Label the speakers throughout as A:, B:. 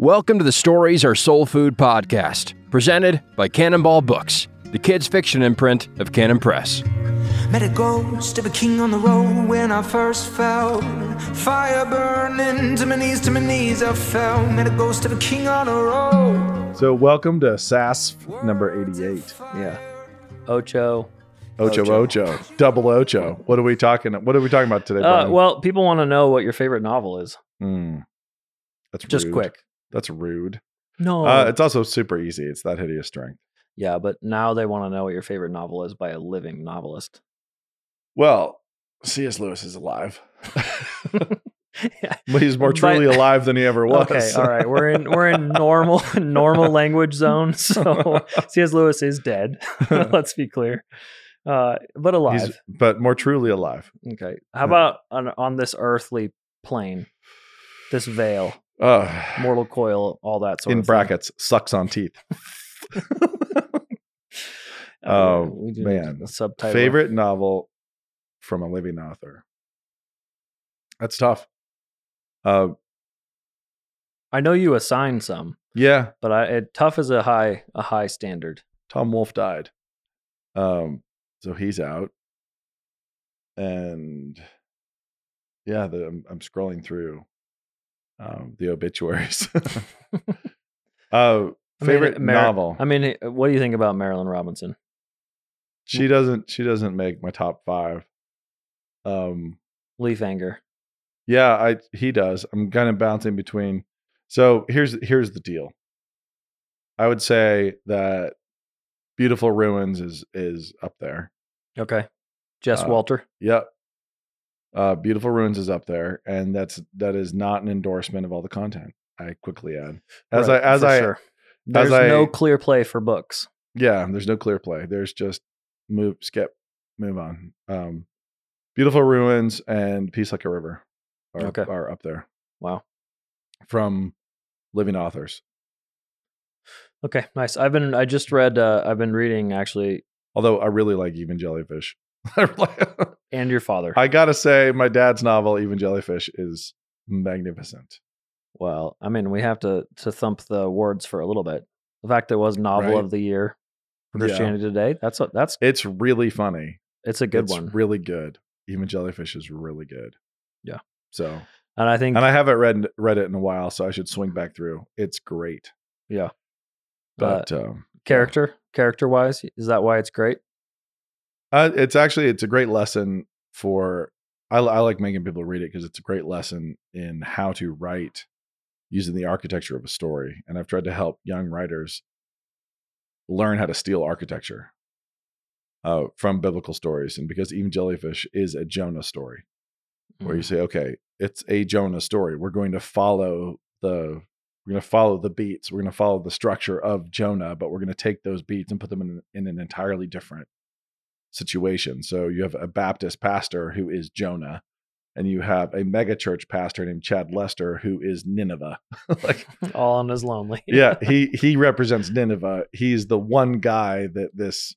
A: Welcome to the Stories Are Soul Food podcast, presented by Cannonball Books, the kids' fiction imprint of Cannon Press.
B: Met a ghost of a king on the road when I first fell. Fire burning to my knees, to my knees I fell. Met a ghost of a king on the road.
C: So, welcome to SAS number 88.
D: Yeah. Ocho.
C: Ocho Ocho. Double Ocho. What are we talking What are we talking about today?
D: Uh, well, people want to know what your favorite novel is.
C: Hmm. That's
D: Just
C: rude.
D: quick.
C: That's rude.
D: No.
C: Uh, it's also super easy. It's that hideous strength.
D: yeah, but now they want to know what your favorite novel is by a living novelist.
C: Well, C.S. Lewis is alive.
D: yeah.
C: But he's more
D: But-
C: truly alive than he ever was.
D: Okay, all right. We're in we're in normal normal language zone. So C.S. Lewis is dead. Let's be clear. Uh, but alive.
C: He's, but more truly alive.
D: okay. How about on on this earthly plane, this veil,
C: Uh,
D: mortal coil, all that sort
C: in
D: of thing?
C: brackets, sucks on teeth.
D: Uh,
C: Oh, man.
D: subtitle.
C: Favorite novel from a living author. That's tough. Uh,
D: I know you assigned some,
C: yeah,
D: but I it, tough is a high a high standard.
C: Tom Wolfe died. Um, so he's out. And yeah, the, I'm, I'm scrolling through um, the obituaries. uh,
D: I mean,
C: favorite
D: Mar-
C: novel.
D: I mean, eh, what do you think about Marilynne Robinson?
C: she doesn't. She doesn't make my top five. Um,
D: Leif Enger.
C: yeah, I he does. I'm kind of bouncing between. So here's here's the deal. I would say that Beautiful Ruins is is up there.
D: Okay. Jess
C: Uh,
D: Walter.
C: Yep. Uh, Beautiful Ruins is up there, and that's that is not an endorsement of all the content. I quickly add as
D: Right,
C: I as I
D: sure. There's
C: I-
D: no clear play for books.
C: yeah. There's no clear play. There's just move, skip, move on. Um, Beautiful Ruins and Peace Like a River are
D: Okay.
C: are up there
D: Wow.
C: from living authors.
D: Okay, nice. I've been I just read uh I've been reading actually
C: Although I really like Evangellyfish.
D: and your father.
C: I gotta say, my dad's novel Evangellyfish is magnificent.
D: well, I mean, we have to to thump the awards for a little bit. The fact that it was novel
C: Right.
D: of the year for
C: Yeah.
D: Christianity Today. That's a, that's
C: It's really funny.
D: it's a good
C: it's
D: one.
C: really good. Evangellyfish is really good.
D: Yeah.
C: So,
D: and I think
C: and I haven't read read it in a while, so I should swing back through. It's great,
D: yeah.
C: but um,
D: character character wise is that why it's great
C: uh, it's actually it's a great lesson for. I, I like making people read it because it's a great lesson in how to write using the architecture of a story, and I've tried to help young writers learn how to steal architecture uh, from biblical stories, and because Evangellyfish is a Jonah story. where you
D: Mhm.
C: say, okay, it's a Jonah story. We're going to follow the we're going to follow the beats. We're going to follow the structure of Jonah, but we're going to take those beats and put them in, in an entirely different situation. So you have a Baptist pastor who is Jonah, and you have a megachurch pastor named Chad Lester who is Nineveh. like,
D: all on his lonely
C: yeah, he he represents Nineveh. He's the one guy that this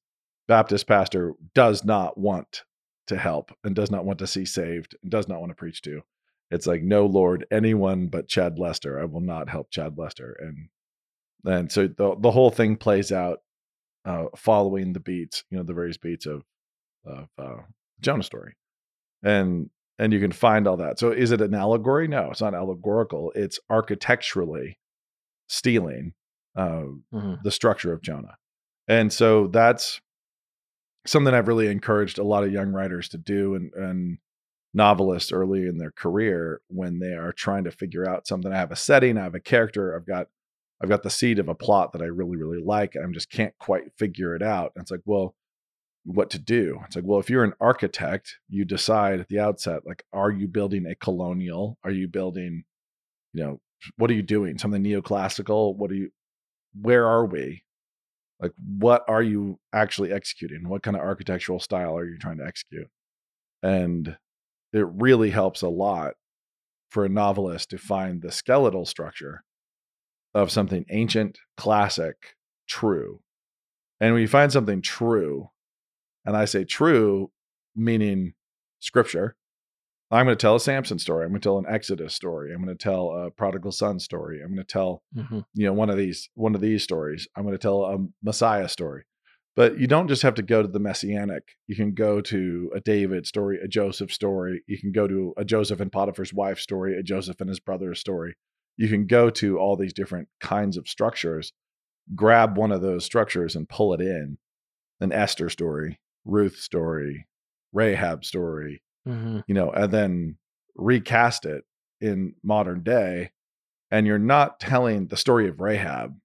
C: Baptist pastor does not want to help and does not want to see saved and does not want to preach to. It's like, no, Lord, anyone but Chad Lester. I will not help Chad Lester. And and so the the whole thing plays out uh, following the beats, you know, the various beats of of uh, Jonah story, and and you can find all that. So is it an allegory? No, it's not allegorical. It's architecturally stealing uh,
D: Mhm.
C: the structure of Jonah. And so that's something I've really encouraged a lot of young writers to do and, and novelists early in their career when they are trying to figure out something. I have a setting, I have a character, I've got I've got the seed of a plot that I really, really like, and I just can't quite figure it out. And it's like, well, what to do? It's like, well, if you're an architect, you decide at the outset, like, are you building a colonial? Are you building, you know, what are you doing? Something neoclassical? What are you where are we? Like, what are you actually executing? What kind of architectural style are you trying to execute? And it really helps a lot for a novelist to find the skeletal structure of something ancient, classic, true. And when you find something true, and I say true, meaning scripture, I'm going to tell a Samson story. I'm going to tell an Exodus story. I'm going to tell a prodigal son story. I'm going to tell
D: Mhm.
C: you know one of these one of these stories. I'm going to tell a Messiah story. But you don't just have to go to the messianic. You can go to a David story, a Joseph story. You can go to a Joseph and Potiphar's wife story, a Joseph and his brother's story. You can go to all these different kinds of structures, grab one of those structures and pull it in. An Esther story, Ruth story, Rahab story,
D: Mhm.
C: you know, and then recast it in modern day, and you're not telling the story of Rahab.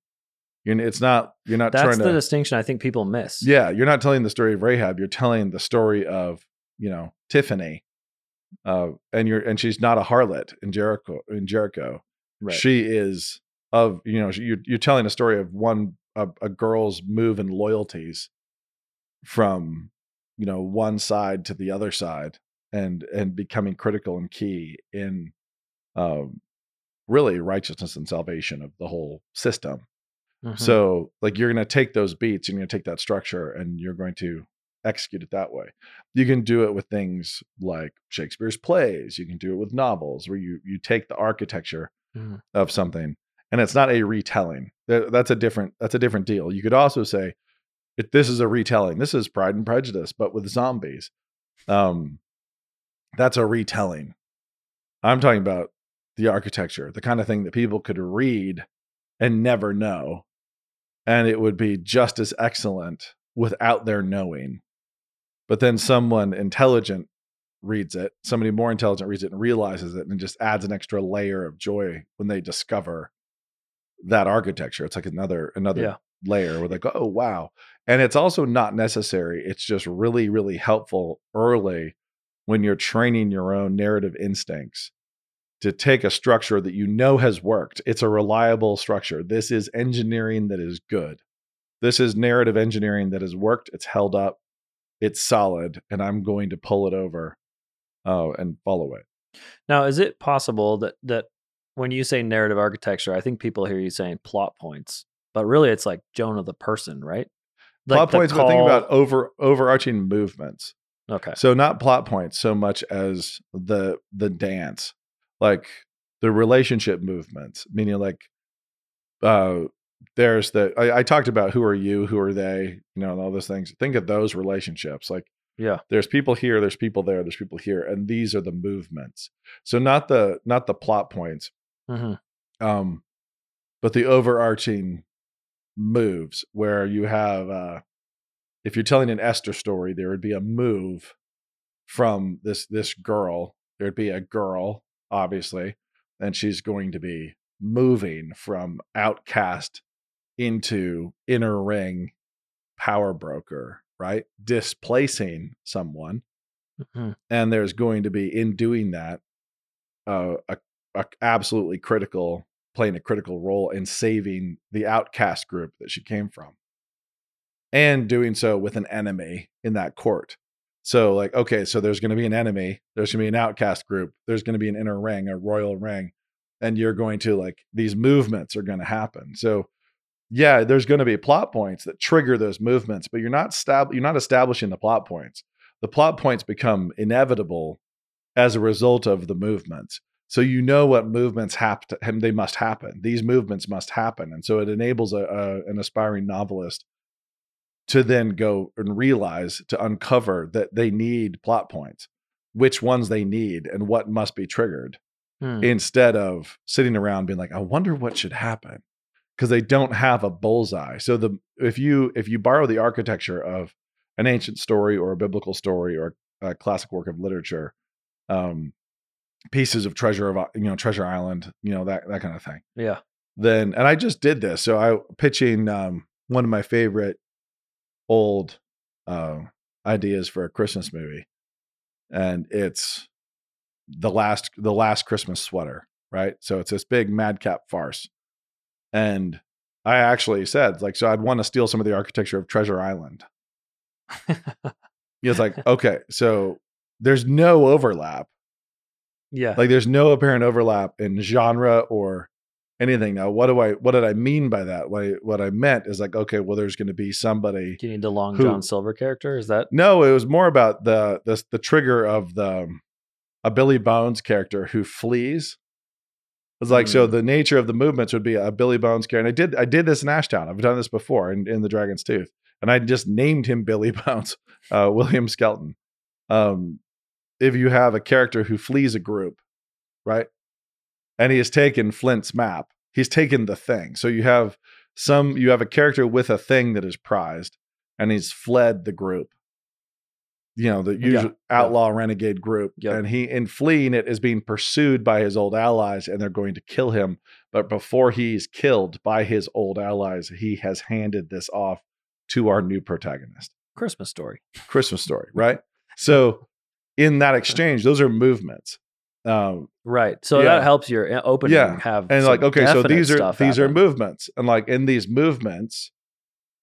C: You're, it's not. You're not
D: That's the
C: to.
D: distinction I think people miss.
C: yeah, you're not telling the story of Rahab. You're telling the story of you know Tiffany, uh, and you're and she's not a harlot in Jericho. In Jericho,
D: Right.
C: she is of you know you're you're telling a story of one a, a girl's move and loyalties from you know one side to the other side and and becoming critical and key in um really righteousness and salvation of the whole system
D: Mhm.
C: so like you're going to take those beats and you're going to take that structure and you're going to execute it that way you can do it with things like shakespeare's plays you can do it with novels where you you take the architecture
D: Mhm.
C: of something and it's not a retelling. That's a different that's a different deal. You could also say if this is a retelling. This is pride and prejudice but with zombies. Um that's a retelling. I'm talking about the architecture the kind of thing that people could read and never know and it would be just as excellent without their knowing. But then someone intelligent reads it somebody more intelligent reads it and realizes it and just adds an extra layer of joy when they discover that architecture. It's like another another
D: Yeah.
C: layer where they go oh wow. And it's also not necessary it's just really really helpful early when you're training your own narrative instincts to take a structure that you know has worked. It's a reliable structure. This is engineering that is good. This is narrative engineering that has worked it's held up it's solid and i'm going to pull it over uh, and follow it.
D: Now, is it possible that that when you say narrative architecture, I think people hear you saying plot points, but really it's like Jonah the person, right?
C: plot
D: the
C: points but think about over overarching movements.
D: Okay,
C: so not plot points so much as the the dance like the relationship movements meaning like uh there's the I, I talked about who are you who are they you know and all those things. Think of those relationships like
D: yeah,
C: there's people here there's people there there's people here and these are the movements. So not the not the plot points.
D: Hmm
C: um but the overarching moves where you have uh if you're telling an esther story there would be a move from this this girl. There'd be a girl obviously and she's going to be moving from outcast into inner ring power broker right displacing someone
D: hmm
C: and there's going to be in doing that uh, a, a absolutely critical playing a critical role in saving the outcast group that she came from. And doing so with an enemy in that court. So like okay so there's going to be an enemy there's going to be an outcast group there's going to be an inner ring a royal ring and you're going to like these movements are going to happen. So yeah there's going to be plot points that trigger those movements but you're not stab- you're not establishing the plot points the plot points become inevitable as a result of the movements. So you know what movements have to, they must happen. These movements must happen, and so it enables a, a an aspiring novelist to then go and realize to uncover that they need plot points, which ones they need, and what must be triggered,
D: Hmm.
C: instead of sitting around being like, "I wonder what should happen," because they don't have a bullseye. So the if you if you borrow the architecture of an ancient story or a biblical story or a classic work of literature, um, pieces of treasure of you know treasure island, you know that that kind of thing.
D: yeah,
C: Then and I just did this, so I pitching um, one of my favorite old uh, ideas for a Christmas movie, and it's the last the last Christmas sweater, right? So it's this big madcap farce, and I actually said like, so I'd want to steal some of the architecture of Treasure Island. He was like, okay, so there's no overlap.
D: yeah,
C: Like there's no apparent overlap in genre or anything. Now, what do I what did I mean by that? What I, what I meant is like, okay, well, there's going to be somebody.
D: Do you need the Long
C: Who-
D: John Silver character? Is that
C: No, it was more about the the the trigger of the um, a Billy Bones character who flees. It's like so
D: Mm.
C: the nature of the movements would be a Billy Bones character. And I did I did this in Ashtown. I've done this before in, in the Dragon's Tooth. And I just named him Billy Bones, uh, William Skelton. Um, if you have a character who flees a group, right? And he has taken Flint's map, he's taken the thing. So you have some you have a character with a thing that is prized, and he's fled the group. You know, the usual outlaw renegade group.
D: Yep.
C: And he in fleeing it is being pursued by his old allies, and they're going to kill him. But before he's killed by his old allies, he has handed this off to our new protagonist.
D: Christmas story.
C: Christmas story, right? So in that exchange, those are movements. Um,
D: Right. So
C: Yeah.
D: that helps your uh, opening
C: Yeah.
D: have
C: and like, okay, so these are these are movements. And like in these movements,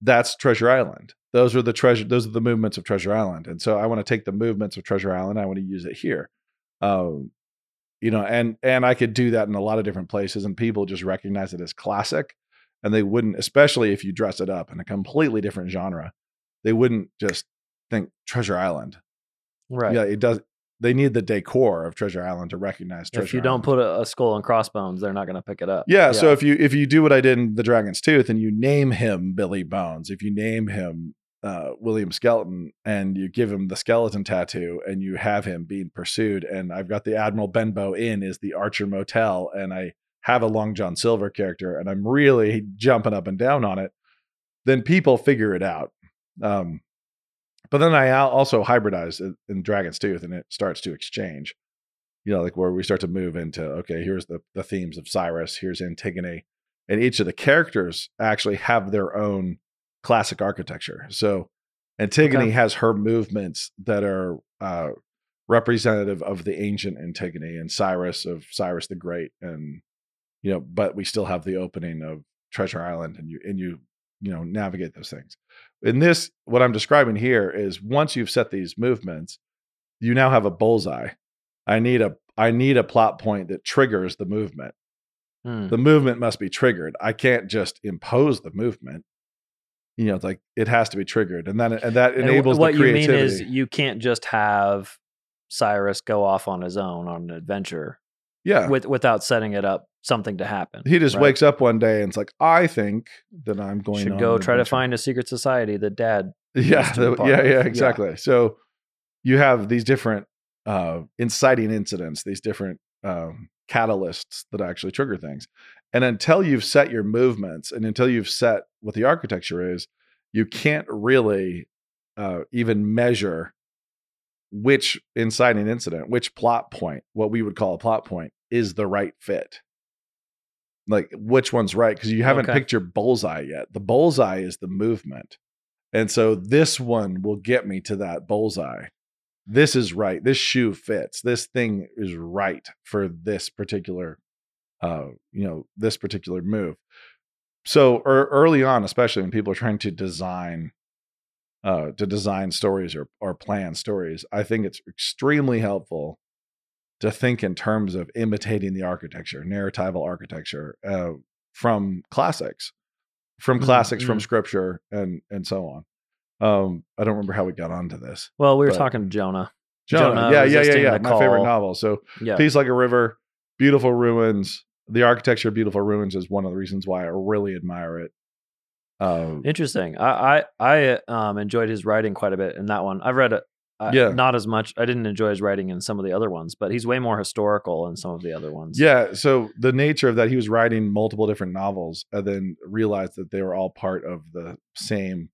C: that's Treasure Island. Those are the treasure, those are the movements of Treasure Island. And so I want to take the movements of Treasure Island, I want to use it here. Um, you know, and and I could do that in a lot of different places, and people just recognize it as classic. And they wouldn't, especially if you dress it up in a completely different genre, they wouldn't just think Treasure Island.
D: Right.
C: Yeah, it does. They need the decor of Treasure Island to recognize Treasure
D: if you don't put a, a skull and crossbones, they're not going to pick it up.
C: yeah, so if you if you do what I did in the Dragon's Tooth and you name him Billy Bones, if you name him uh, William Skeleton and you give him the skeleton tattoo and you have him being pursued, and I've got the Admiral Benbow Inn is the Archer Motel, and I have a Long John Silver character, and I'm really jumping up and down on it, then people figure it out. Um, but then I also hybridize in Dragon's Tooth, and it starts to exchange. You know, like where we start to move into okay, here's the the themes of Cyrus, here's Antigone, and each of the characters actually have their own classic architecture. So Antigone
D: Okay.
C: has her movements that are uh, representative of the ancient Antigone and Cyrus of Cyrus the Great, and you know, but we still have the opening of Treasure Island, and you and you you know navigate those things. In this, what I'm describing here is once you've set these movements, you now have a bullseye. I need a I need a plot point that triggers the movement.
D: Hmm.
C: The movement must be triggered. I can't just impose the movement. You know, it's like it has to be triggered, and then and that
D: And
C: enables
D: what
C: the
D: you mean is you can't just have Cyrus go off on his own on an adventure
C: yeah,
D: with without setting it up something to happen.
C: he just
D: right?
C: wakes up one day and it's like, I think that I'm going
D: Should
C: on
D: go try to find a secret society that dad.
C: yeah
D: to
C: the- yeah yeah
D: Yeah.
C: exactly so you have these different uh inciting incidents these different um catalysts that actually trigger things and until you've set your movements and until you've set what the architecture is you can't really uh even measure which inciting incident which plot point what we would call a plot point is the right fit like which one's right because you haven't
D: Okay.
C: picked your bullseye yet the bullseye is the movement and so this one will get me to that bullseye. This is right. This shoe fits. This thing is right for this particular uh, you know, this particular move. So er, early on, especially when people are trying to design uh to design stories or or plan stories, I think it's extremely helpful to think in terms of imitating the architecture, narratival architecture uh, from classics from
D: Mhm,
C: classics from
D: mhm.
C: scripture and and so on. Um, I don't remember how we got onto this.
D: Well, we were
C: But-
D: talking to Jonah.
C: Jonah,
D: Jonah
C: yeah, yeah, yeah, yeah. My favorite novel. So,
D: Yeah.
C: Peace Like a River, beautiful ruins. The architecture of beautiful ruins is one of the reasons why I really admire it. Um,
D: Interesting. I I, I um, enjoyed his writing quite a bit in that one. I've read it. Uh,
C: Yeah.
D: Not as much. I didn't enjoy his writing in some of the other ones, but he's way more historical in some of the other ones.
C: yeah, so the nature of that, he was writing multiple different novels and then realized that they were all part of the same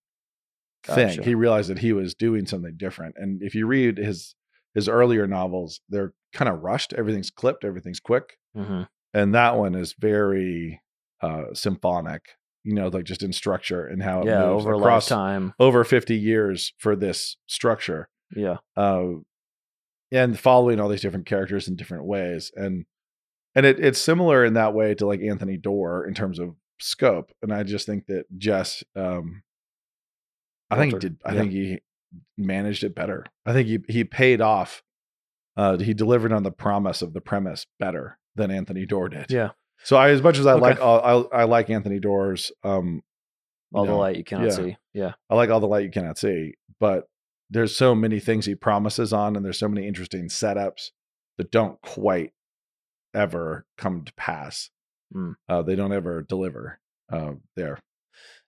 C: thing.
D: Gotcha.
C: He realized that he was doing something different. And if you read his his earlier novels, they're kind of rushed. Everything's clipped, everything's quick.
D: hmm
C: and that one is very uh symphonic you know like just in structure and how it
D: Yeah.
C: moves
D: Over
C: across
D: lifetime.
C: over 50 years for this structure
D: Yeah.
C: uh and following all these different characters in different ways and and it, it's similar in that way to like Anthony Doerr in terms of scope and i just think that jess um i think he did i
D: yeah.
C: think he managed it better i think he he paid off uh he delivered on the promise of the premise better than Anthony Doerr did
D: Yeah.
C: so I, as much as I
D: Okay.
C: like, all, I, I like Anthony Doerr's. Um,
D: All the
C: know,
D: light you cannot
C: yeah.
D: see. Yeah.
C: I like all the light you cannot see, but there's so many things he promises on, and there's so many interesting setups. that don't quite ever come to pass.
D: Mm.
C: Uh, they don't ever deliver uh, there.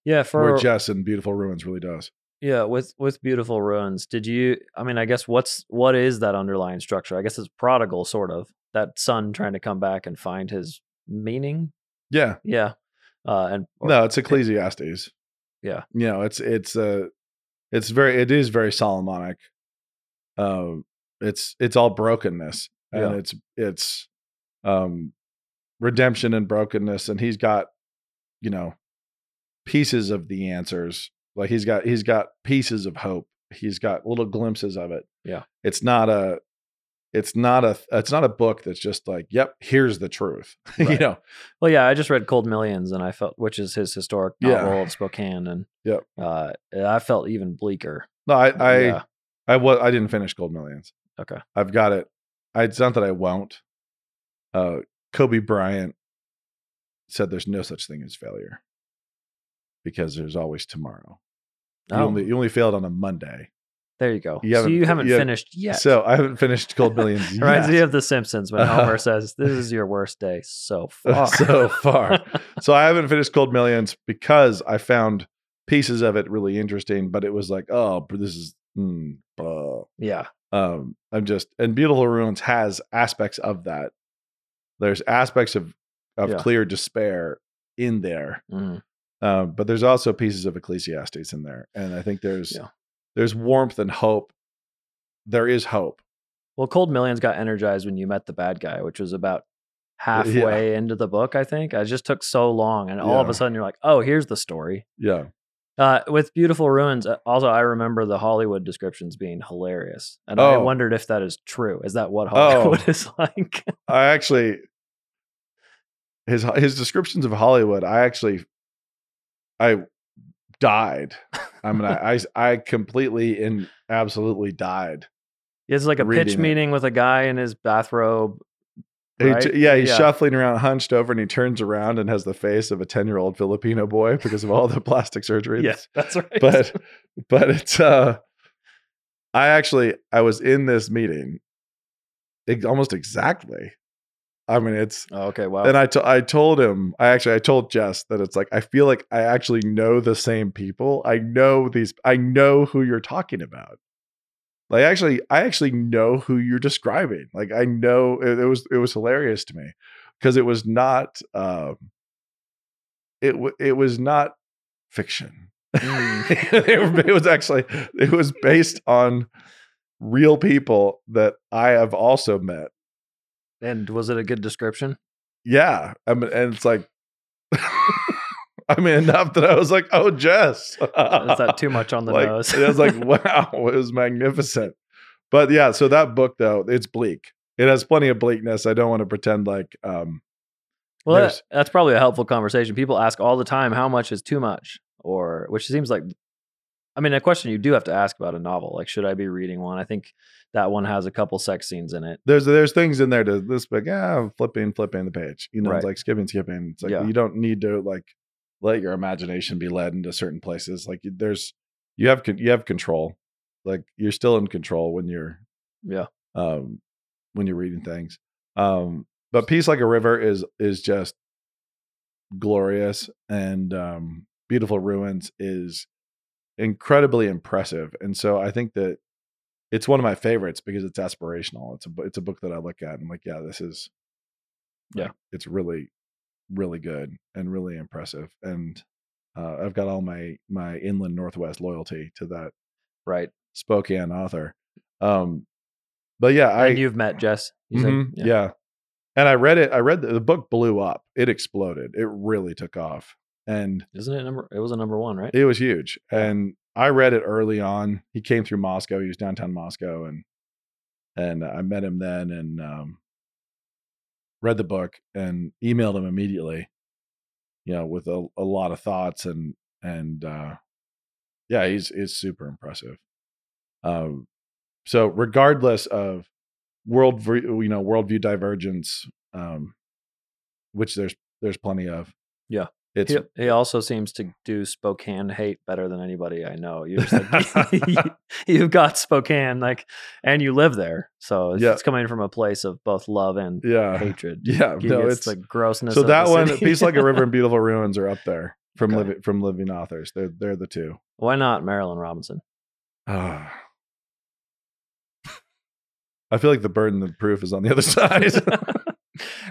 D: Yeah, for
C: Where Jess in Beautiful Ruins really does.
D: Yeah, with with beautiful ruins. Did you? I mean, I guess what's what is that underlying structure? I guess it's prodigal, sort of that son trying to come back and find his meaning.
C: Yeah.
D: Yeah, uh, and or-
C: No, it's Ecclesiastes.
D: Yeah.
C: You know, it's it's uh it's very it is very Solomonic. Um it's it's all brokenness and
D: Yeah.
C: it's it's um redemption and brokenness and he's got you know pieces of the answers. Like he's got he's got pieces of hope. He's got little glimpses of it.
D: Yeah.
C: It's not a it's not a it's not a book that's just like, yep, here's the truth. you know.
D: well, yeah, I just read Cold Millions, and I felt which is his historic
C: Yeah.
D: novel of Spokane, and
C: Yep.
D: uh, I felt even bleaker.
C: No, I I
D: yeah,
C: I was I didn't finish cold Millions.
D: Okay.
C: I've got it. I, it's not that I won't. Uh, Kobe Bryant said there's no such thing as failure because there's always tomorrow. You
D: Oh,
C: only you only failed on a Monday.
D: there you go.
C: you
D: so
C: haven't-
D: you haven't
C: you
D: finished yet.
C: So I haven't finished Cold Millions
D: Reminds me
C: yet.
D: of The Simpsons when Homer says, "This is your worst day so far."
C: so far. so I haven't finished Cold Millions because I found pieces of it really interesting, but it was like, oh, this is mm, uh,
D: yeah,
C: um i'm just and beautiful ruins has aspects of that there's aspects of of
D: Yeah.
C: clear despair in there
D: Mhm.
C: Um but there's also pieces of ecclesiastes in there and i think there's
D: Yeah.
C: there's warmth and hope there is hope
D: Well, Cold Millions got energized when you met the bad guy, which was about halfway into the book, I think. It just took so long. And all of a sudden you're like, oh, here's the story.
C: yeah
D: Uh, with Beautiful Ruins, uh, also, I remember the Hollywood descriptions being hilarious. And I
C: Oh.
D: wondered if that is true. Is that what Hollywood is like?
C: i actually his his descriptions of hollywood i actually i died i mean i i, I completely and absolutely died
D: it's like a pitch
C: Reading it.
D: meeting with a guy in his bathrobe. Right?
C: t- yeah, he's
D: Yeah.
C: shuffling around, hunched over, and he turns around and has the face of a ten-year-old Filipino boy because of all the plastic surgery.
D: Yes, that's right.
C: but but it's uh, I actually I was in this meeting, ex- almost exactly. I mean, it's
D: Oh, okay, wow.
C: and I to- I told him I actually I told Jess that it's like I feel like I actually know the same people. I know these. I know who you're talking about. Like actually, I actually know who you're describing. Like I know it, it was it was hilarious to me because it was not um it w- it was not fiction.
D: Mm.
C: it, it was actually it was based on real people that I have also met.
D: And was it a good description?
C: Yeah, I mean, and it's like, I mean, enough that I was like, "Oh, Jess."
D: Is that too much on the
C: like,
D: nose?
C: it was like, "Wow, it was magnificent." But yeah, so that book though, it's bleak. It has plenty of bleakness. I don't want to pretend like, um,
D: Well, that, that's probably a helpful conversation. People ask all the time, how much is too much? Or, which seems like, I mean, a question you do have to ask about a novel. Like, should I be reading one? I think that one has a couple sex scenes in it.
C: there's there's things in there to this book. Yeah, flipping, flipping the page. You know, it's like skipping, skipping. It's like
D: Yeah.
C: you don't need to like let your imagination be led into certain places. Like there's you have you have control. Like you're still in control when you're
D: Yeah.
C: um when you're reading things. Um but Peace Like a River is is just glorious and um Beautiful Ruins is incredibly impressive. And so I think that it's one of my favorites because it's aspirational. It's a it's a book that I look at and I'm like, yeah, this is
D: Yeah.
C: it's really really good and really impressive. And uh, I've got all my my inland northwest loyalty to that
D: Right.
C: Spokane author. Um but yeah, I
D: and you've met Jess. You said?
C: Mhm, yeah. And I read it. I read the, the book blew up. It exploded. It really took off. And
D: Isn't it number? It was a number one, right?
C: it was huge. And I read it early on. He came through Moscow. He was downtown Moscow and and I met him then and um read the book and emailed him immediately, you know, with a, a lot of thoughts and and uh yeah, he's he's super impressive. Um so regardless of world view- you know, worldview divergence, um, which there's there's plenty of.
D: Yeah.
C: It's
D: He, he also seems to do Spokane hate better than anybody I know. Just like, you've got Spokane, like, and you live there, so it's,
C: Yeah.
D: it's coming from a place of both love and
C: yeah,
D: hatred.
C: yeah.
D: He
C: No, it's
D: the grossness.
C: so that one. Peace Like a River and Beautiful Ruins are up there from
D: Okay.
C: living from living authors. They're they're the two.
D: Why not Marilynne Robinson?
C: Ah. I feel like the burden of proof is on the other side.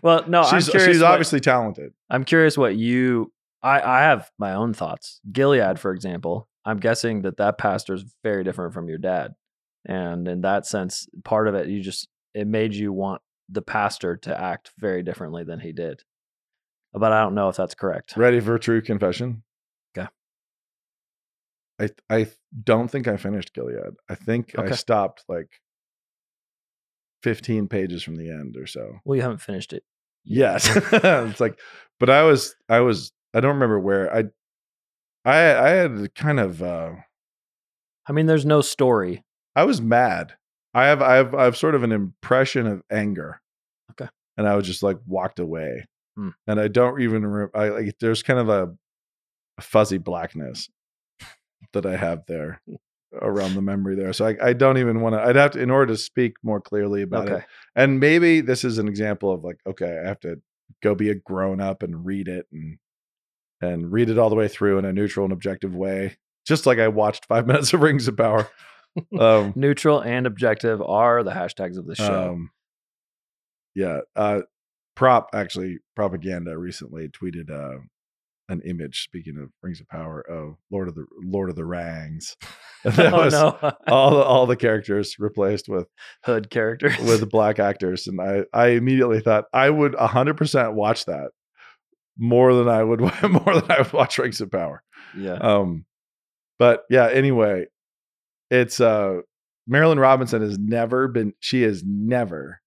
D: Well, no,
C: she's she's
D: what-
C: obviously talented.
D: I'm curious what you. I I have my own thoughts. Gilead, for example, I'm guessing that that pastor is very different from your dad, and in that sense, part of it you just it made you want the pastor to act very differently than he did. But I don't know if that's correct.
C: Ready for a true confession?
D: 'Kay.
C: I I don't think I finished Gilead. I think I stopped like 15 pages from the end or so.
D: Well, you haven't finished it.
C: Yes. it's like but I was I was I don't remember where I I I had kind of uh
D: I mean, there's no story.
C: I was mad. I have I have I have sort of an impression of anger.
D: Okay.
C: And I was just like walked away.
D: Hmm.
C: And I don't even remember I like there's kind of a, a fuzzy blackness that I have there around the memory there. So I, I don't even want to I'd have to in order to speak more clearly about it. And maybe this is an example of like, okay, I have to go be a grown up and read it and and read it all the way through in a neutral and objective way. Just like I watched five minutes of Rings of Power. Um,
D: Neutral and objective are the hashtags of the show.
C: um, yeah. Uh, prop actually propaganda recently tweeted uh, an image. Speaking of Rings of Power, of Lord of the Lord of the Rangs. That
D: oh
C: was
D: no,
C: all the, all the characters replaced with
D: hood characters.
C: with black actors, and I I immediately thought I would hundred percent watch that more than I would more than I would watch Rings of Power.
D: yeah.
C: Um, but yeah, anyway, it's uh Marilynne Robinson has never been she has never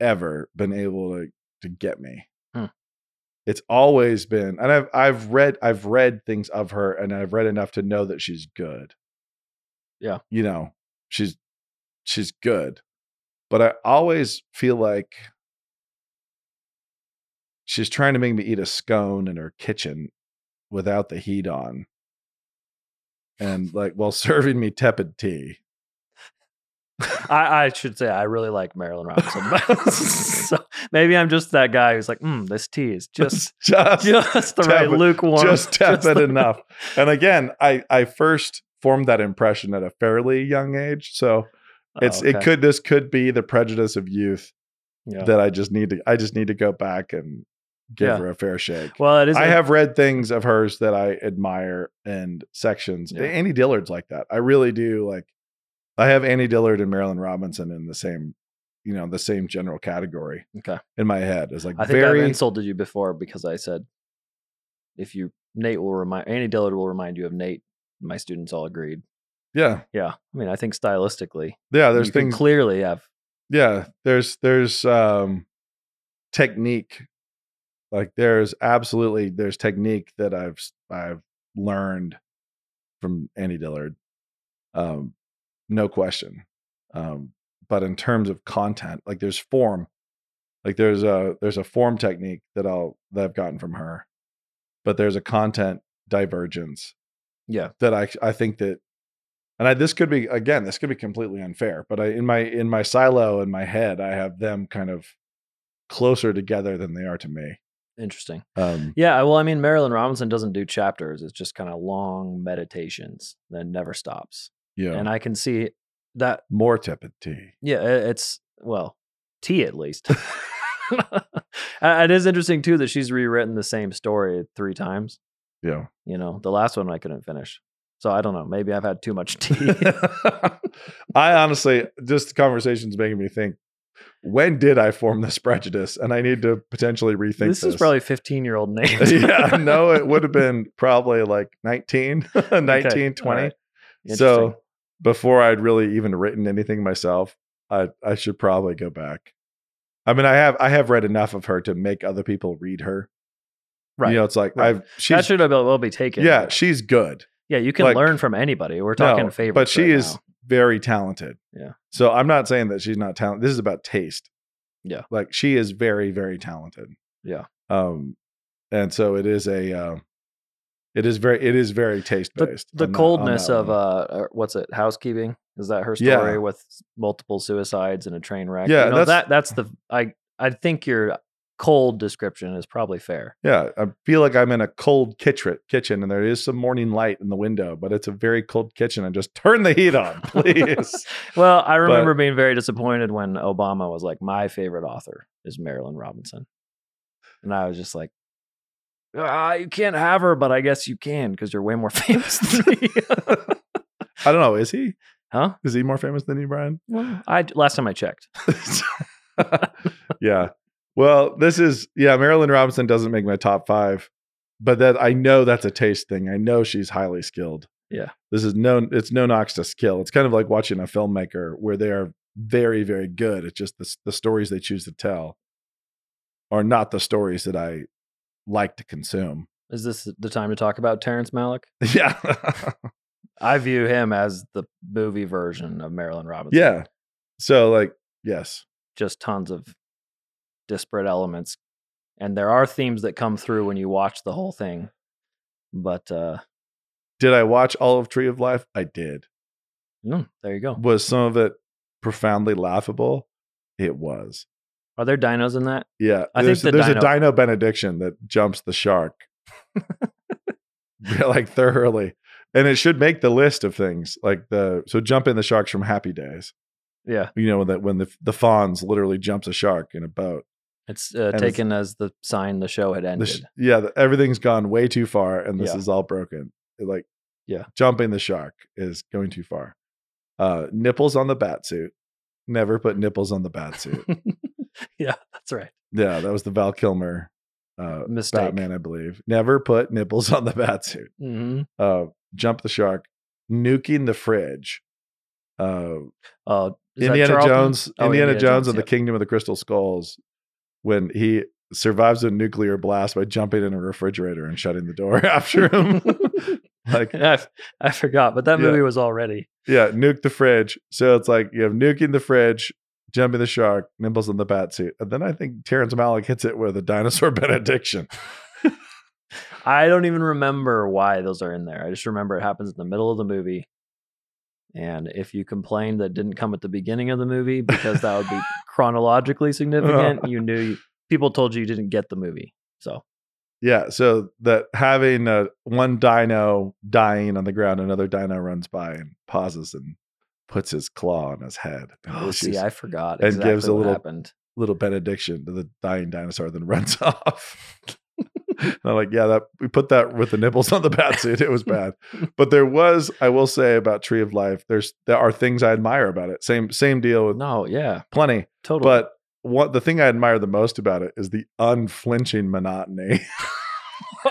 C: ever been able to to get me. It's always been and I've I've read I've read things of her and I've read enough to know that she's good.
D: Yeah.
C: You know, she's she's good. But I always feel like she's trying to make me eat a scone in her kitchen without the heat on and like while serving me tepid tea
D: I, I should say I really like Marilynne Robinson. so maybe I'm just that guy who's like, mm, this tea is just
C: just
D: just the right
C: tepid-
D: lukewarm,
C: just tepid
D: the-
C: enough and again i i first formed that impression at a fairly young age so
D: Oh,
C: it's it could this could be the prejudice of youth
D: Yeah.
C: that i just need to i just need to go back and give
D: Yeah.
C: her a fair shake
D: Well, it is.
C: I
D: a-
C: have read things of hers that I admire and sections.
D: Yeah.
C: Annie Dillard's like that. I really do like I have Annie Dillard and Marilynne Robinson in the same, you know, the same general category
D: Okay.
C: in my head. It's like
D: I think
C: very
D: I've insulted you before because I said if you Nate will remind Annie Dillard will remind you of Nate. My students all agreed.
C: yeah.
D: Yeah, I mean, I think stylistically,
C: Yeah, there's things
D: clearly have.
C: yeah, there's there's um technique. Like there's absolutely there's technique that I've I've learned from Annie Dillard. Um no question. Um but in terms of content, like there's form. Like there's a there's a form technique that I'll that I've gotten from her. But there's a content divergence
D: Yeah,
C: that I I think that and I this could be again this could be completely unfair but I in my in my silo in my head I have them kind of closer together than they are to me.
D: interesting.
C: Um
D: Yeah, well, I mean, Marilynne Robinson doesn't do chapters; it's just kind of long meditations that never stops.
C: Yeah.
D: And I can see that.
C: more tepid tea.
D: Yeah, it's well, tea at least. It is interesting too that she's rewritten the same story three times.
C: Yeah.
D: You know, the last one I couldn't finish. So I don't know. Maybe I've had too much tea.
C: I honestly just the conversation's making me think when did I form this prejudice and I need to potentially rethink
D: this
C: this.
D: is probably 15 year old Nate.
C: yeah, no, it would have been probably like 19, 19, 20.
D: alright.
C: So. Before I'd really even written anything myself, I I should probably go back. I mean, I have I have read enough of her to make other people read her.
D: right.
C: You know, it's like
D: right.
C: I've
D: that should have well be taken.
C: yeah, she's good.
D: yeah. You can
C: like-
D: learn from anybody. We're talking
C: No,
D: favorites,
C: but she
D: right
C: is
D: now.
C: very talented.
D: Yeah.
C: So I'm not saying that she's not talented. This is about taste.
D: Yeah.
C: Like she is very very talented.
D: Yeah.
C: Um and so it is a uh, it is very it is very taste
D: The,
C: based.
D: the coldness of uh, uh, what's it? Housekeeping is that her story
C: Yeah.
D: with multiple suicides and a train wreck?
C: Yeah,
D: you know,
C: that's-
D: that that's the I I think your cold description is probably fair.
C: yeah, I feel like I'm in a cold kitchen kitchen, and there is some morning light in the window, but it's a very cold kitchen. And just turn the heat on, please.
D: Well, I remember being very disappointed when Obama was like, "My favorite author is Marilynne Robinson," and I was just like, "Ah, you can't have her, but I guess you can because you're way more famous than me."
C: I don't know. Is he?
D: huh?
C: Is he more famous than you, Brian?
D: Well, I last time I checked.
C: yeah. Well, this is yeah. Marilynne Robinson doesn't make my top five, but that I know that's a taste thing. I know she's highly skilled.
D: Yeah.
C: This is no. It's no knocks to skill. It's kind of like watching a filmmaker where they are very, very good. It's just the the stories they choose to tell are not the stories that I like to consume.
D: Is this the time to talk about Terrence Malick?
C: Yeah.
D: I view him as the movie version of Marilynne Robinson.
C: yeah. So like yes.
D: just tons of disparate elements and there are themes that come through when you watch the whole thing but uh
C: Did I watch all of Tree of Life? I did.
D: mm, there you go
C: Was some of it profoundly laughable? It was.
D: Are there dinos in that
C: Yeah,
D: I think
C: there's,
D: the
C: there's
D: dino-
C: a dino benediction that jumps the shark, like thoroughly, and it should make the list of things like the so jumping the sharks from Happy Days.
D: yeah
C: You know that when the the Fonz literally jumps a shark in a boat.
D: it's uh,
C: it's-
D: taken as the sign the show had ended
C: sh- yeah, the, everything's gone way too far, and this
D: Yeah.
C: is all broken. It, like
D: Yeah.
C: jumping the shark is going too far. Uh, nipples on the bat suit. Never put nipples on the bat suit.
D: yeah that's right
C: yeah, that was the Val Kilmer uh,
D: Mistake.
C: Batman, I believe. Never put nipples on the bat suit.
D: hmm
C: uh, jump the shark, nuking the fridge. Uh,
D: uh,
C: Indiana Jones,
D: Oh,
C: Indiana, Jones, and
D: yep.
C: the Kingdom of the Crystal Skulls, when he survives a nuclear blast by jumping in a refrigerator and shutting the door after him. like,
D: I forgot but that
C: Yeah.
D: movie was already
C: yeah, nuke the fridge. So it's like you have nuking the fridge, jumping the shark, Nimbles in the bat suit, and then I think Terrence Malick hits it with a dinosaur benediction.
D: I don't even remember why those are in there. I just remember it happens in the middle of the movie. And if you complained that it didn't come at the beginning of the movie because that would be chronologically significant, you knew you, people told you you didn't get the movie. So
C: Yeah, so that having uh, one dino dying on the ground, another dino runs by and pauses and puts his claw on his head
D: oh, see, I forgot
C: and gives a little-
D: happened.
C: little benediction to the dying dinosaur, then runs off. And I'm like, yeah, that we put that with the nipples on the bat suit. It was bad, but there was, I will say, about Tree of Life. There's there are things I admire about it. Same same deal with
D: No, yeah,
C: plenty,
D: totally.
C: but what the thing I admire the most about it is the unflinching monotony.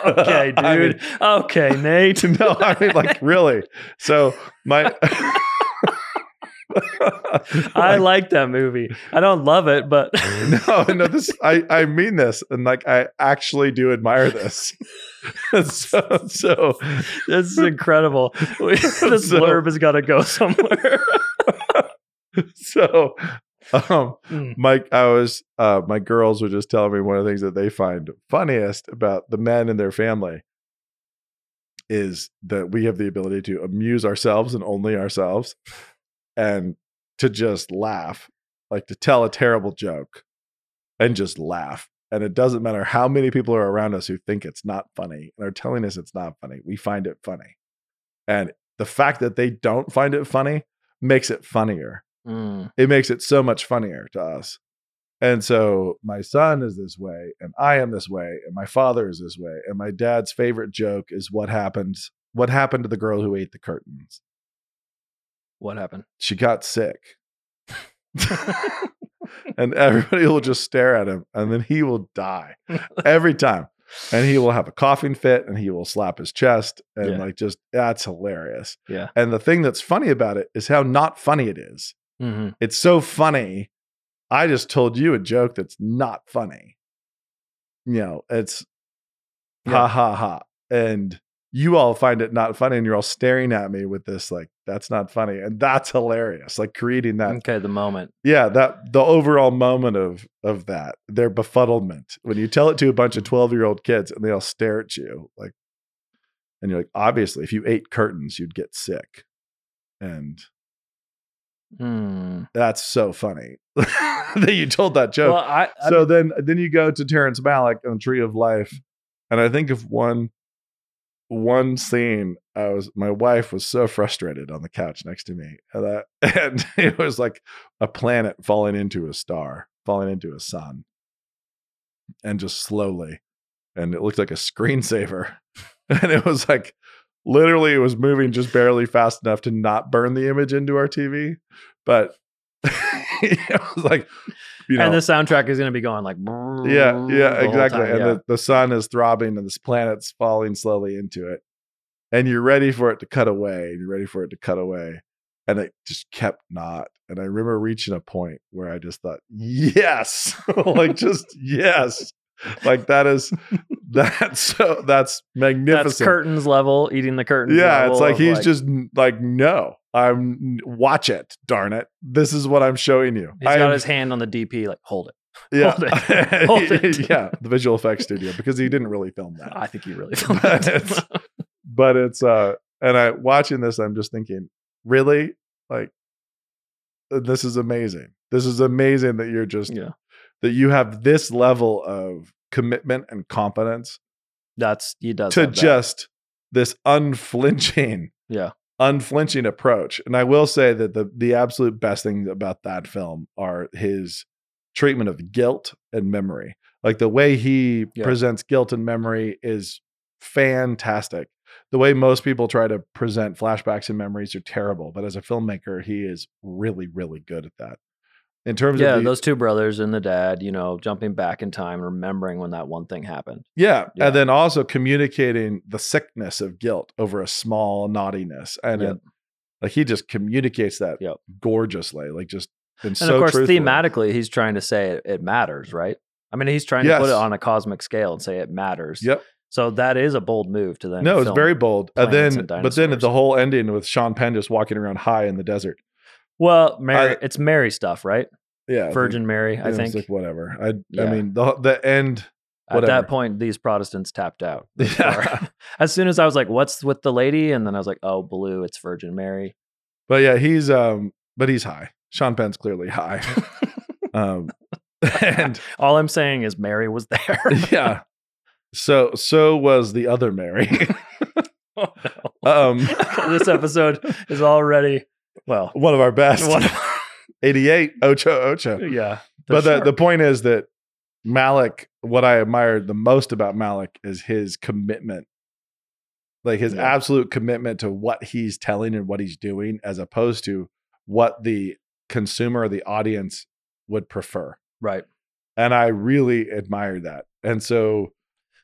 D: okay, dude.
C: I mean-
D: okay, Nate.
C: no, I mean like really. So my
D: I like that movie. I don't love it, but
C: no, no, this I I mean this, and like I actually do admire this. so so
D: this is incredible. this
C: So-
D: blurb has got to go somewhere.
C: so um
D: Mm.
C: Mike, I was uh my girls were just telling me one of the things that they find funniest about the men in their family is that we have the ability to amuse ourselves and only ourselves and to just laugh, like to tell a terrible joke and just laugh. And it doesn't matter how many people are around us who think it's not funny and are telling us it's not funny. We find it funny. And the fact that they don't find it funny makes it funnier
D: Mm.
C: it makes it so much funnier to us. And so my son is this way, and I am this way, and my father is this way, and my dad's favorite joke is what happened. What happened to the girl who ate the curtains?
D: What happened?
C: She got sick. and everybody will just stare at him, and then he will die every time. And he will have a coughing fit, and he will slap his chest, and
D: Yeah.
C: like just that's hilarious.
D: Yeah.
C: And the thing that's funny about it is how not funny it is
D: hmm
C: it's so funny. I just told you a joke that's not funny. You know, it's
D: Yeah.
C: ha ha ha. And you all find it not funny and you're all staring at me with this like that's not funny and that's hilarious like creating that
D: okay, the moment.
C: yeah that the overall moment of of that their befuddlement when you tell it to a bunch of 12 year old kids and they all stare at you like and you're like obviously if you ate curtains you'd get sick and
D: Hmm.
C: that's so funny that you told that joke
D: Well, I, I
C: so then then you go to Terrence Malick on Tree of Life, and I think of one one scene. I was my wife was so frustrated on the couch next to me, and, that, and it was like a planet falling into a star, falling into a sun, and just slowly, and it looked like a screensaver, and it was like literally it was moving just barely fast enough to not burn the image into our TV, but it was like you know
D: and the soundtrack is going to be going like
C: yeah, yeah, exactly.
D: time,
C: and
D: yeah.
C: the, the sun is throbbing and this planet's falling slowly into it. And you're ready for it to cut away, and you're ready for it to cut away. And it just kept not. And I remember reaching a point where I just thought, yes, like just yes. Like that is that's so that's
D: That's
C: magnificent.
D: curtains level, eating the curtains.
C: yeah, it's like he's just like, no, I'm watch it, darn it. This is what I'm showing you.
D: He's
C: I
D: got his hand on the DP, like hold it.
C: yeah,
D: Hold it. Hold it.
C: yeah, the visual effects studio because he didn't really film that.
D: I think he really.
C: But it's- But it's uh, and I watching this, I'm just thinking, really, like, uh, this is amazing. This is amazing that you're just
D: yeah,
C: that you have this level of commitment and competence
D: that's he does
C: to just this unflinching,
D: Yeah.
C: unflinching approach. And I will say that the the absolute best thing about that film are his treatment of guilt and memory. Like the way he
D: Yeah.
C: presents guilt and memory is fantastic. The way most people try to present flashbacks and memories are terrible, but as a filmmaker, he is really, really good at that. In terms
D: Yeah,
C: of yeah
D: those two brothers and the dad, you know, jumping back in time, remembering when that one thing happened.
C: Yeah.
D: Yeah.
C: And then also communicating the sickness of guilt over a small naughtiness. And
D: Yep.
C: it, like he just communicates that
D: Yep.
C: gorgeously. Like just and,
D: And
C: so
D: of course,
C: truthfully.
D: thematically, he's trying to say it, it matters, right? I mean, he's trying to put it on a cosmic scale and say it matters.
C: Yep.
D: So that is a bold move to then.
C: No, it's very bold. And then
D: and
C: but then the whole ending with Sean Penn just walking around high in the desert.
D: Well. Mary,
C: I-
D: it's Mary stuff, right?
C: Yeah. I think-
D: Virgin Mary, I think.
C: like whatever. I I mean the the end
D: At that point, these Protestants tapped out.
C: Yeah.
D: as soon as I was like, "What's with the lady?" and then I was like, "Oh, blue, it's Virgin Mary."
C: But yeah, he's um but he's high. Sean Penn's clearly high. um and
D: All I'm saying is Mary was there.
C: yeah. So so was the other Mary.
D: Oh,
C: um
D: this episode is already well.
C: one of our best.
D: One,
C: 88 Ocho Ocho.
D: yeah,
C: but the, the point is that Malik, what I admired the most about Malik is his commitment. Like his
D: Yeah.
C: absolute commitment to what he's telling and what he's doing, as opposed to what the consumer or the audience would prefer.
D: right.
C: And I really admire that. And so,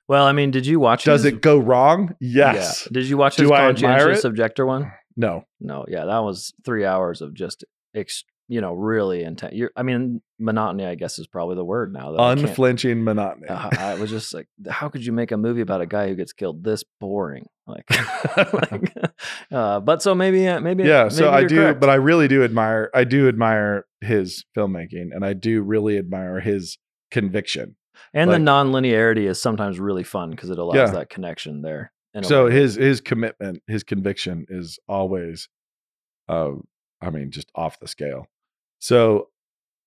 D: Well, I mean, did you watch?
C: does
D: his,
C: it go wrong? Yes.
D: Yeah. Did you watch
C: Do
D: his
C: I admire
D: conscientious
C: it?
D: objector one?
C: No.
D: No. Yeah, that was three hours of just, ex, you know, really intense. You're, I mean, monotony. I guess is probably the word now.
C: Unflinching monotony.
D: Uh, I was just like, how could you make a movie about a guy who gets killed this boring? Like, like uh, but so maybe, uh, maybe,
C: yeah so i do
D: correct.
C: but i really do admire i do admire his filmmaking and i do really admire his conviction
D: and
C: like-
D: the non-linearity is sometimes really fun because it allows
C: Yeah.
D: that connection there.
C: So his his commitment his conviction is always uh i mean just off the scale so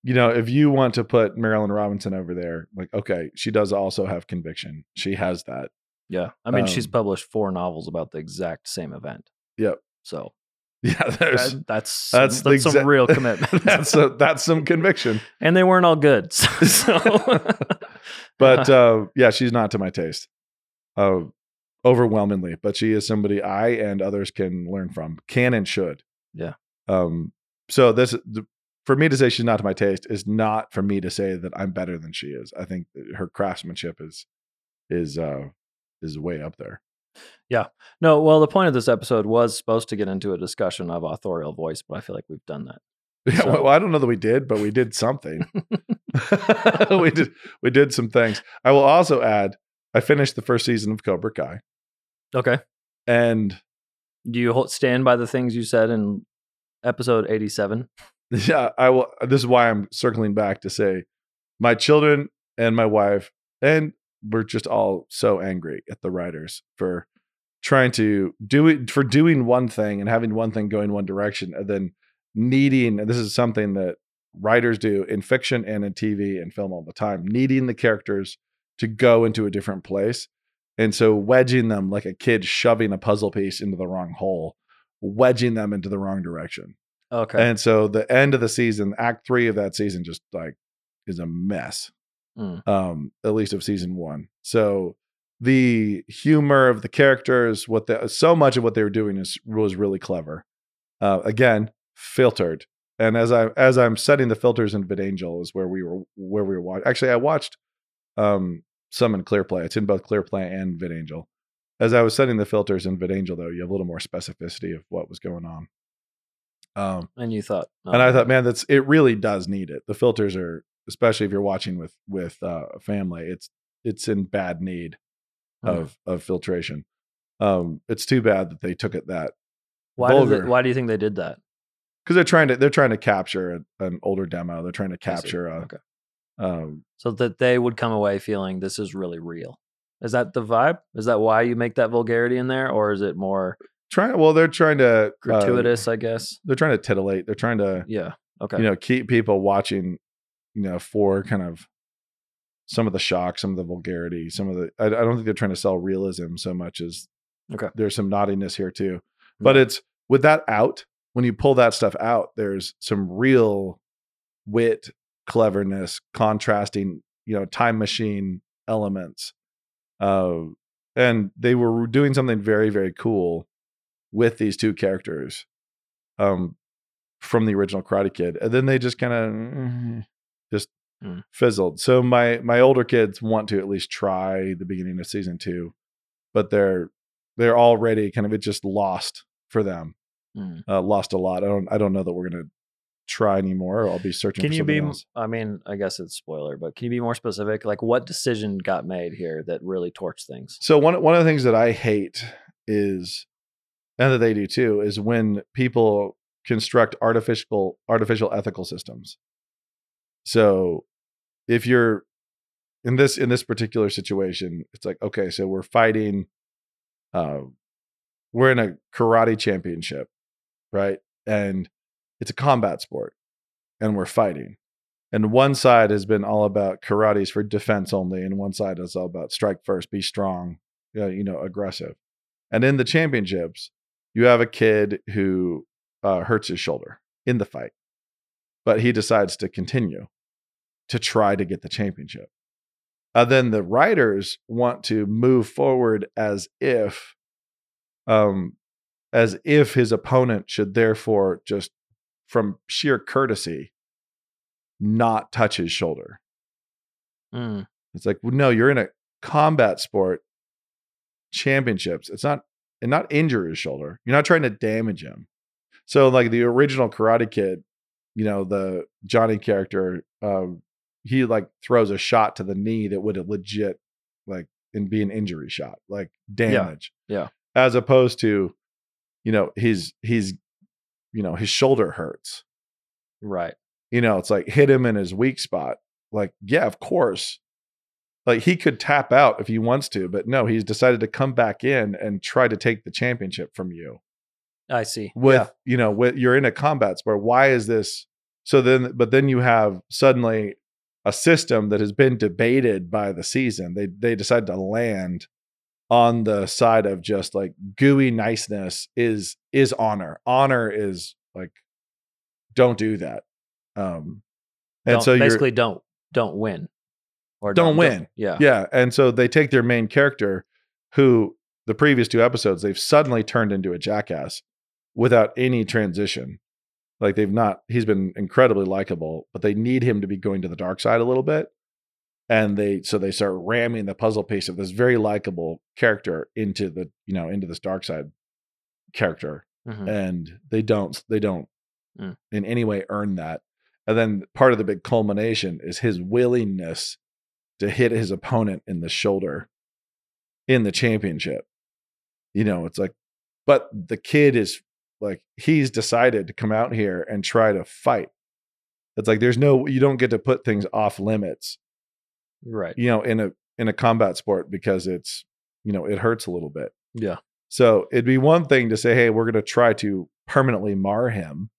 C: you know if you want to put Marilynne Robinson over there like okay she does also have conviction she has that
D: yeah, I mean, she's
C: um,
D: published four novels about the exact same event.
C: Yep.
D: So
C: yeah there's
D: that, that's
C: that's
D: that's,
C: the
D: some real commitment.
C: that's a, that's some conviction
D: and they weren't all good. So,
C: but uh, yeah, she's not to my taste, uh, overwhelmingly. But she is somebody I and others can learn from, can and should.
D: Yeah.
C: Um. So this, th- for me to say she's not to my taste, is not for me to say that I'm better than she is. I think her craftsmanship is is uh is way up there. Yeah.
D: No, well, the point of this episode was supposed to get into a discussion of authorial voice, but I feel like we've done that.
C: Yeah,
D: So-
C: well, I don't know that we did, but we did something. we did we did some things. I will also add, I finished the first season of Cobra Kai.
D: Okay.
C: and
D: Do you hold, stand by the things you said in episode 87?
C: yeah, I will. This is why I'm circling back to say, my children and my wife, and we're just all so angry at the writers for trying to do it for doing one thing and having one thing going one direction, and then needing. And this is something that writers do in fiction and in TV and film all the time, needing the characters to go into a different place. And so wedging them like a kid shoving a puzzle piece into the wrong hole, wedging them into the wrong direction.
D: Okay.
C: And so the end of the season, act three of that season, just like is a mess.
D: Mm.
C: Um, at least of season one. So the humor of the characters, what the so much of what they were doing is was really clever. Uh, again, filtered. And as I as I'm setting the filters in VidAngel is where we were where we were watching. Actually, I watched um some in ClearPlay. It's in both ClearPlay and VidAngel. As I was setting the filters in VidAngel, though, you have a little more specificity of what was going on. Um,
D: and you thought. oh,
C: and I thought, man, that's it. Really does need it. The filters are, especially if you're watching with with uh, a family, it's it's in bad need
D: Hmm.
C: of of filtration. Um, it's too bad that they took it that
D: why, does it, why do you think they did that?
C: because they're trying to they're trying to capture a, an older demo. They're trying to capture a
D: Okay.
C: Um,
D: So that they would come away feeling this is really real. Is that the vibe? Is that why you make that vulgarity in there? Or is it more
C: trying. Well, they're trying to uh,
D: gratuitous, I guess?
C: they're trying to titillate. They're trying to
D: Yeah. Okay.
C: you know keep people watching. You know, for kind of some of the shock, some of the vulgarity, some of the. I, I don't think they're trying to sell realism so much as
D: Okay.
C: there's some naughtiness here too. But it's with that out, when you pull that stuff out, there's some real wit, cleverness, contrasting, you know, time machine elements. Uh, and they were doing something very, very cool with these two characters um, from the original Karate Kid. And then they just kind of just
D: Hmm.
C: fizzled. So my my older kids want to at least try the beginning of season two, but they're they're already kind of it just lost for them
D: Mm.
C: uh, lost a lot. I don't I don't know that we're gonna try anymore. I'll be searching.
D: Can
C: for
D: you be?
C: else.
D: I mean, I guess it's spoiler, but can you be more specific? Like, what decision got made here that really torched things?
C: So one one of the things that I hate is, and that they do too, is when people construct artificial artificial ethical systems. So if you're in this in this particular situation, it's like okay, so we're fighting. Uh, we're in a karate championship, right? And it's a combat sport, and we're fighting. And one side has been all about karate's for defense only, and one side is all about strike first, be strong, uh, you know, aggressive. And in the championships, you have a kid who uh, hurts his shoulder in the fight, but he decides to continue to try to get the championship. Uh, then the writers want to move forward as if, um, as if his opponent should therefore just, from sheer courtesy, not touch his shoulder.
D: Mm.
C: It's like, well, no, you're in a combat sport championships. It's not and not injure his shoulder. You're not trying to damage him. So like the original Karate Kid, you know, the Johnny character, um, he like throws a shot to the knee that would have legit like and be an injury shot, like damage.
D: yeah.
C: As opposed to, you know, he's he's you know, his shoulder hurts
D: Right.
C: you know, it's like hit him in his weak spot. Like, yeah, of course. Like he could tap out if he wants to, but no, he's decided to come back in and try to take the championship from you.
D: I see.
C: With
D: yeah.
C: you know, with you're in a combat sport. Why is this? So then, but then you have suddenly a system that has been debated by the season. They they decide to land on the side of just like gooey niceness is is honor. Honor is like don't do that. Um, and
D: Don't-
C: so
D: basically, don't don't win, or
C: Don't win.
D: yeah.
C: yeah, and so they take their main character, who the previous two episodes they've suddenly turned into a jackass without any transition. Like they've not. He's been incredibly likable, but they need him to be going to the dark side a little bit. And they so they start ramming the puzzle piece of this very likable character into the you know into this dark side character
D: Mhm.
C: and they don't they don't
D: Mm.
C: in any way earn that and then part of the big culmination is his willingness to hit his opponent in the shoulder in the championship you know, it's like, but the kid is like, he's decided to come out here and try to fight. It's like, there's no, you don't get to put things off limits,
D: Right.
C: you know, in a, in a combat sport because it's, you know, it hurts a little bit.
D: Yeah.
C: So it'd be one thing to say, hey, we're going to try to permanently mar him.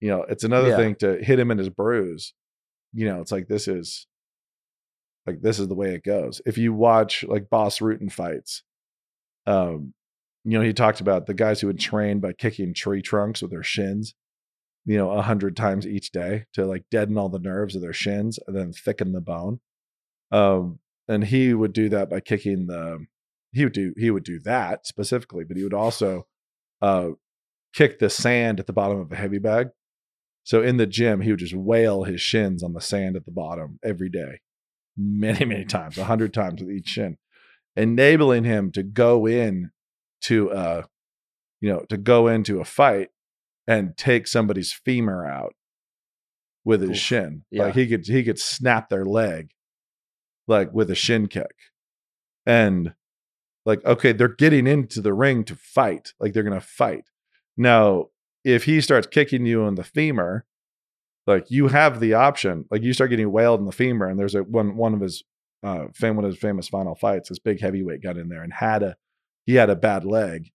C: You know, it's another
D: Yeah.
C: thing to hit him in his bruise. You know, it's like this is like this is the way it goes. If you watch like Bas Rutten fights, um, you know, he talked about the guys who would train by kicking tree trunks with their shins, you know, a hundred times each day to like deaden all the nerves of their shins and then thicken the bone. Um, and he would do that by kicking the he would do he would do that specifically, but he would also uh kick the sand at the bottom of a heavy bag. So in the gym, he would just wail his shins on the sand at the bottom every day, many, many times, a hundred times with each shin, enabling him to go in to uh you know, to go into a fight and take somebody's femur out with his shin.
D: Yeah.
C: Like he could he could snap their leg like with a shin kick. And like, okay, they're getting into the ring to fight. Like they're gonna fight. Now, if he starts kicking you in the femur, like you have the option. Like you start getting wailed in the femur, and there's a one one of his uh fam- one of his famous final fights, this big heavyweight got in there and had a he had a bad leg.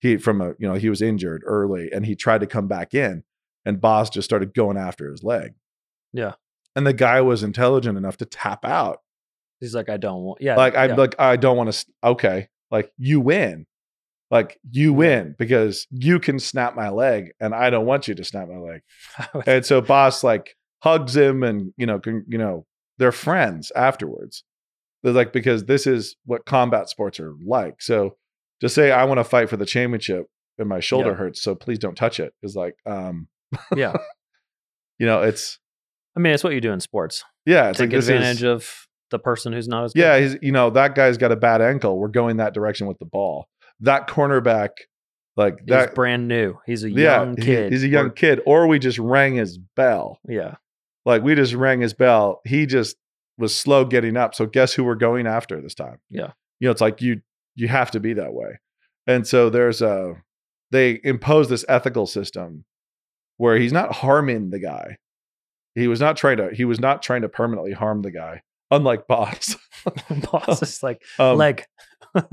C: He from a you know, he was injured early and he tried to come back in and Bas just started going after his leg.
D: Yeah.
C: And the guy was intelligent enough to tap out
D: He's like, I don't want. Yeah.
C: like I'm
D: yeah.
C: like I don't want to. Okay, like you win, like you win because you can snap my leg, and I don't want you to snap my leg. And so Bas like hugs him, and you know, can, you know, they're friends afterwards. They're like because this is what combat sports are like. So to say I want to fight for the championship and my shoulder
D: Yeah.
C: hurts, so please don't touch it is like, um,
D: yeah.
C: you know, it's
D: I mean, it's what you do in sports.
C: yeah, it's
D: Take
C: like
D: advantage
C: is,
D: of the person who's not as good.
C: Yeah, he's you know that guy's got a bad ankle. We're going that direction with the ball. That cornerback, like
D: He's
C: that,
D: brand new. He's a
C: yeah,
D: young kid.
C: he's a young
D: Or-
C: kid. Or we just rang his bell.
D: Yeah.
C: Like we just rang his bell. He just was slow getting up. So guess who we're going after this time?
D: Yeah.
C: You know, it's like you you have to be that way. And so there's a they impose this ethical system where he's not harming the guy. He was not trying to he was not trying to permanently harm the guy. Unlike Bas.
D: Bas is like
C: Um,
D: leg.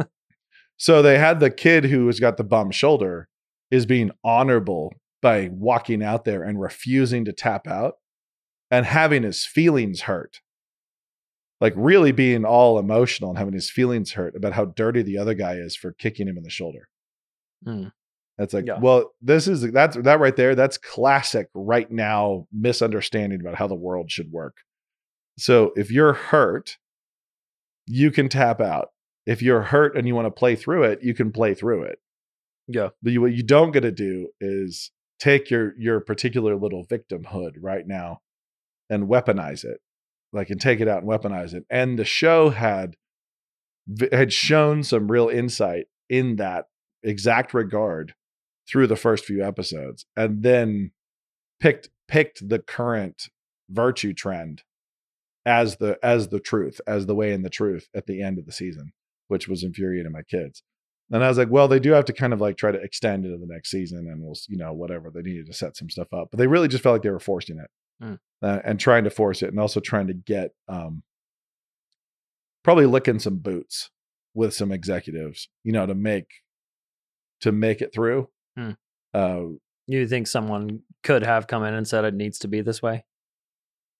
C: So they had the kid who has got the bum shoulder is being honorable by walking out there and refusing to tap out and having his feelings hurt. Like really being all emotional and having his feelings hurt about how dirty the other guy is for kicking him in the shoulder.
D: Mm.
C: That's like,
D: Yeah.
C: well, this is that's that right there. That's classic right now misunderstanding about how the world should work. So if you're hurt, you can tap out. If you're hurt and you want to play through it, you can play through it.
D: Yeah.
C: But you, what you don't get to do is take your your particular little victimhood right now and weaponize it, like and take it out and weaponize it. And the show had had shown some real insight in that exact regard through the first few episodes, and then picked picked the current virtue trend as the as the truth, as the way and the truth at the end of the season, which was infuriating my kids. And I was like, well, they do have to kind of like try to extend into the next season, and we'll, you know, whatever they needed to set some stuff up. But they really just felt like they were forcing it,
D: Mm.
C: uh, and trying to force it, and also trying to get um, probably licking some boots with some executives, you know, to make to make it through.
D: Mm.
C: Uh,
D: You think someone could have come in and said it needs to be this way?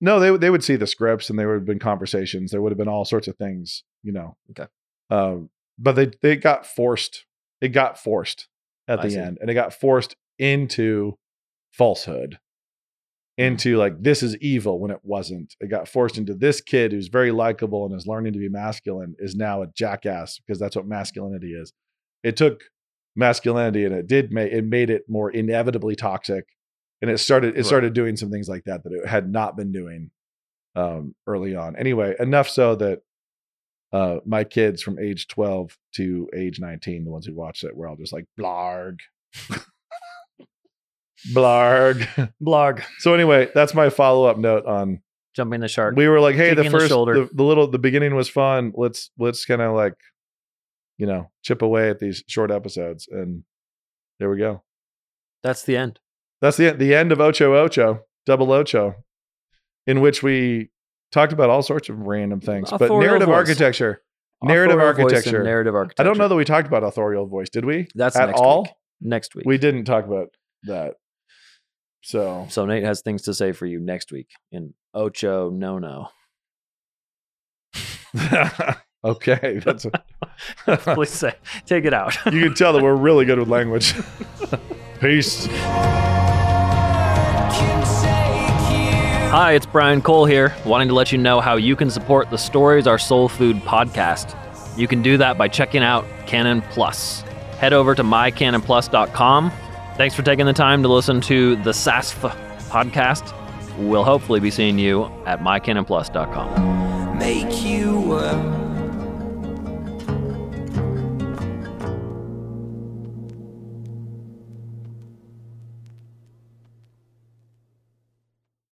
C: No, they would- they would see the scripts and there would have been conversations. There would have been all sorts of things, you know.
D: Okay.
C: Um, but they they got forced. It got forced at
D: I
C: the
D: see.
C: end, and it got forced into falsehood, into like this is evil when it wasn't. It got forced into this kid who's very likable and is learning to be masculine is now a jackass because that's what masculinity is. It took masculinity and it did make it made it more inevitably toxic and it started it
D: Right.
C: started doing some things like that that it had not been doing um early on anyway enough so that uh my kids from age 12 to age 19 the ones who watched it were all just like blarg blarg
D: Blog.
C: so anyway that's my follow-up note on
D: Jumping the shark.
C: we were like hey the
D: the
C: first
D: shoulder.
C: the, the little the beginning was fun let's let's kind of like you know, chip away at these short episodes. And there we go.
D: That's the end.
C: That's the the end of Ocho Ocho, Double Ocho, in which we talked about all sorts of random things. but narrative
D: voice.
C: architecture, narrative
D: Authorial
C: architecture.
D: narrative architecture.
C: I don't know that we talked about authorial voice. Did we?
D: That's
C: at
D: next
C: all.
D: week. Next week.
C: We didn't talk about that. So
D: so Nate has things to say for you next week in Ocho No No.
C: okay, that's a,
D: Please say, take it out.
C: you can tell that we're really good with language. Peace.
D: Hi, it's Brian Kohl here, wanting to let you know how you can support the Stories Are Soul Food podcast. You can do that by checking out Canon Plus. Head over to mycanonplus.com. Thanks for taking the time to listen to the SASF podcast. We'll hopefully be seeing you at mycanonplus.com.
B: make you a